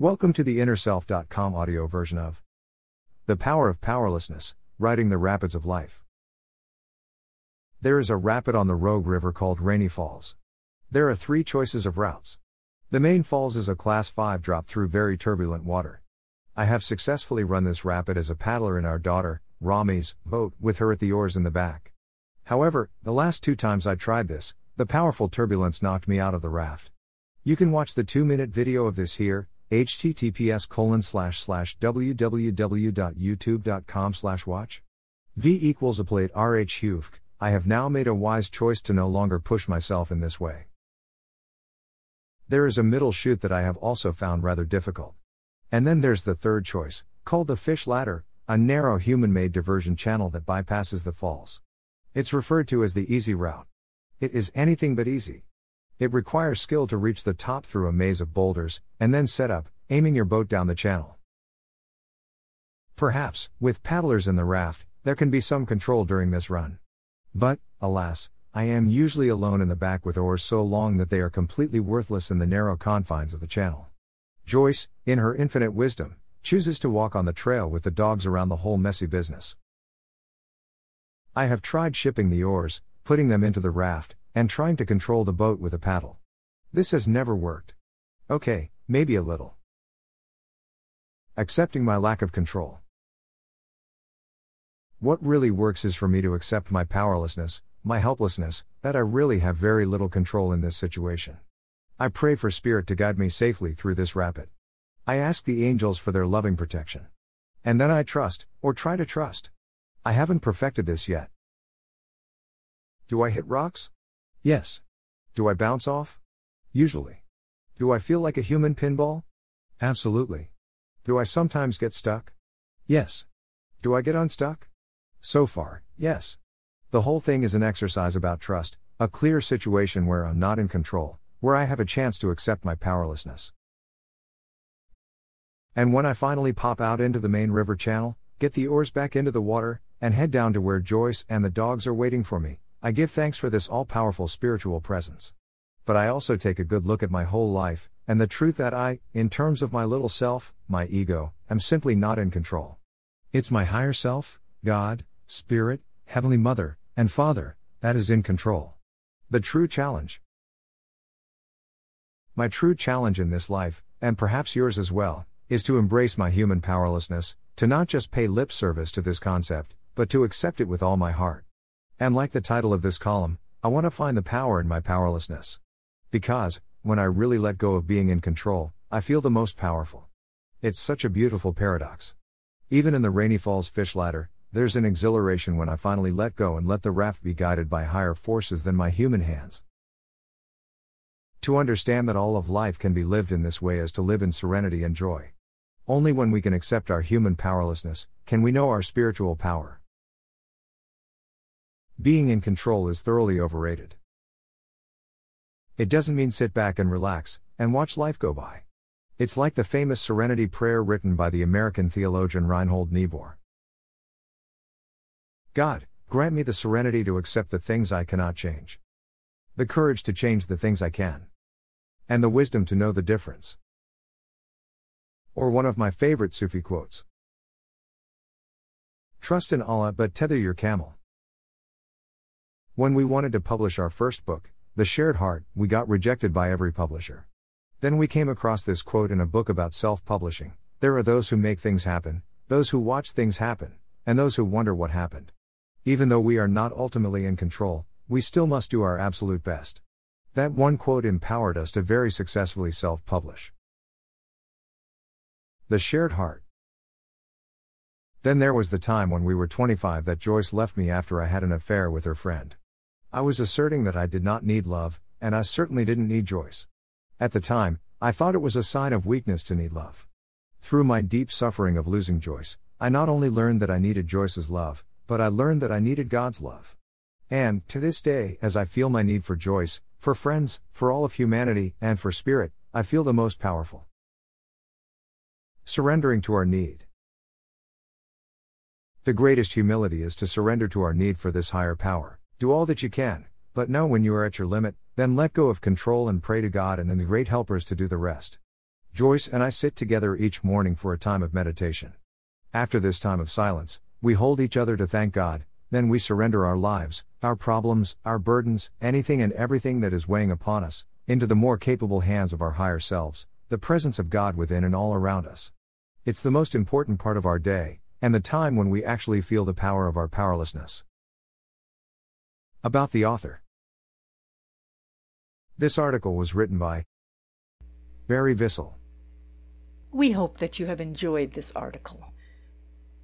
Welcome to the InnerSelf.com audio version of The Power of Powerlessness Riding the Rapids of Life. There is a rapid on the Rogue River called Rainie Falls. There are three choices of routes. The main falls is a Class 5 drop through very turbulent water. I have successfully run this rapid as a paddler in our daughter, Rami's, boat, with her at the oars in the back. However, the last two times I tried this, the powerful turbulence knocked me out of the raft. You can watch the two minute video of this here, https colon slash slash www.youtube.com slash watch. V equals a plate RH Hufk, I have now made a wise choice to no longer push myself in this way. There is a middle chute that I have also found rather difficult. And then there's the third choice, called the fish ladder, a narrow human made diversion channel that bypasses the falls. It's referred to as the easy route. It is anything but easy. It requires skill to reach the top through a maze of boulders, and then set up, aiming your boat down the channel. Perhaps, with paddlers in the raft, there can be some control during this run. But, alas, I am usually alone in the back with oars so long that they are completely worthless in the narrow confines of the channel. Joyce, in her infinite wisdom, chooses to walk on the trail with the dogs around the whole messy business. I have tried shipping the oars, putting them into the raft, and trying to control the boat with a paddle. This has never worked. Okay, maybe a little. Accepting my lack of control. What really works is for me to accept my powerlessness, my helplessness, that I really have very little control in this situation. I pray for Spirit to guide me safely through this rapid. I ask the angels for their loving protection. And then I trust, or try to trust. I haven't perfected this yet. Do I hit rocks? Yes. Do I bounce off? Usually. Do I feel like a human pinball? Absolutely. Do I sometimes get stuck? Yes. Do I get unstuck? So far, yes. The whole thing is an exercise about trust, a clear situation where I'm not in control, where I have a chance to accept my powerlessness. And when I finally pop out into the main river channel, get the oars back into the water, and head down to where Joyce and the dogs are waiting for me, I give thanks for this all powerful spiritual presence. But I also take a good look at my whole life, and the truth that I, in terms of my little self, my ego, am simply not in control. It's my higher self, God, Spirit, Heavenly Mother, and Father, that is in control. The true challenge. My true challenge in this life, and perhaps yours as well, is to embrace my human powerlessness, to not just pay lip service to this concept, but to accept it with all my heart. And like the title of this column, I want to find the power in my powerlessness. Because, when I really let go of being in control, I feel the most powerful. It's such a beautiful paradox. Even in the Rainie Falls fish ladder, there's an exhilaration when I finally let go and let the raft be guided by higher forces than my human hands. To understand that all of life can be lived in this way is to live in serenity and joy. Only when we can accept our human powerlessness, can we know our spiritual power. Being in control is thoroughly overrated. It doesn't mean sit back and relax, and watch life go by. It's like the famous Serenity Prayer written by the American theologian Reinhold Niebuhr. God, grant me the serenity to accept the things I cannot change, the courage to change the things I can, and the wisdom to know the difference. Or one of my favorite Sufi quotes Trust in Allah but tether your camel. When we wanted to publish our first book, The Shared Heart, we got rejected by every publisher. Then we came across this quote in a book about self publishing There are those who make things happen, those who watch things happen, and those who wonder what happened. Even though we are not ultimately in control, we still must do our absolute best. That one quote empowered us to very successfully self publish. The Shared Heart. Then there was the time when we were 25 that Joyce left me after I had an affair with her friend. I was asserting that I did not need love, and I certainly didn't need Joyce. At the time, I thought it was a sign of weakness to need love. Through my deep suffering of losing Joyce, I not only learned that I needed Joyce's love, but I learned that I needed God's love. And, to this day, as I feel my need for Joyce, for friends, for all of humanity, and for spirit, I feel the most powerful. Surrendering to our need. The greatest humility is to surrender to our need for this higher power. Do all that you can, but know when you are at your limit, then let go of control and pray to God and then the great helpers to do the rest. Joyce and I sit together each morning for a time of meditation. After this time of silence, we hold each other to thank God, then we surrender our lives, our problems, our burdens, anything and everything that is weighing upon us, into the more capable hands of our higher selves, the presence of God within and all around us. It's the most important part of our day, and the time when we actually feel the power of our powerlessness. About the author This article was written by Barry Vissell. We hope that you have enjoyed this article.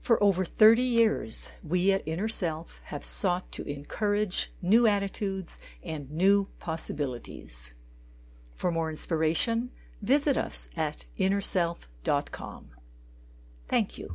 For over 30 years, we at Inner Self have sought to encourage new attitudes and new possibilities. For more inspiration, visit us at innerself.com. Thank you.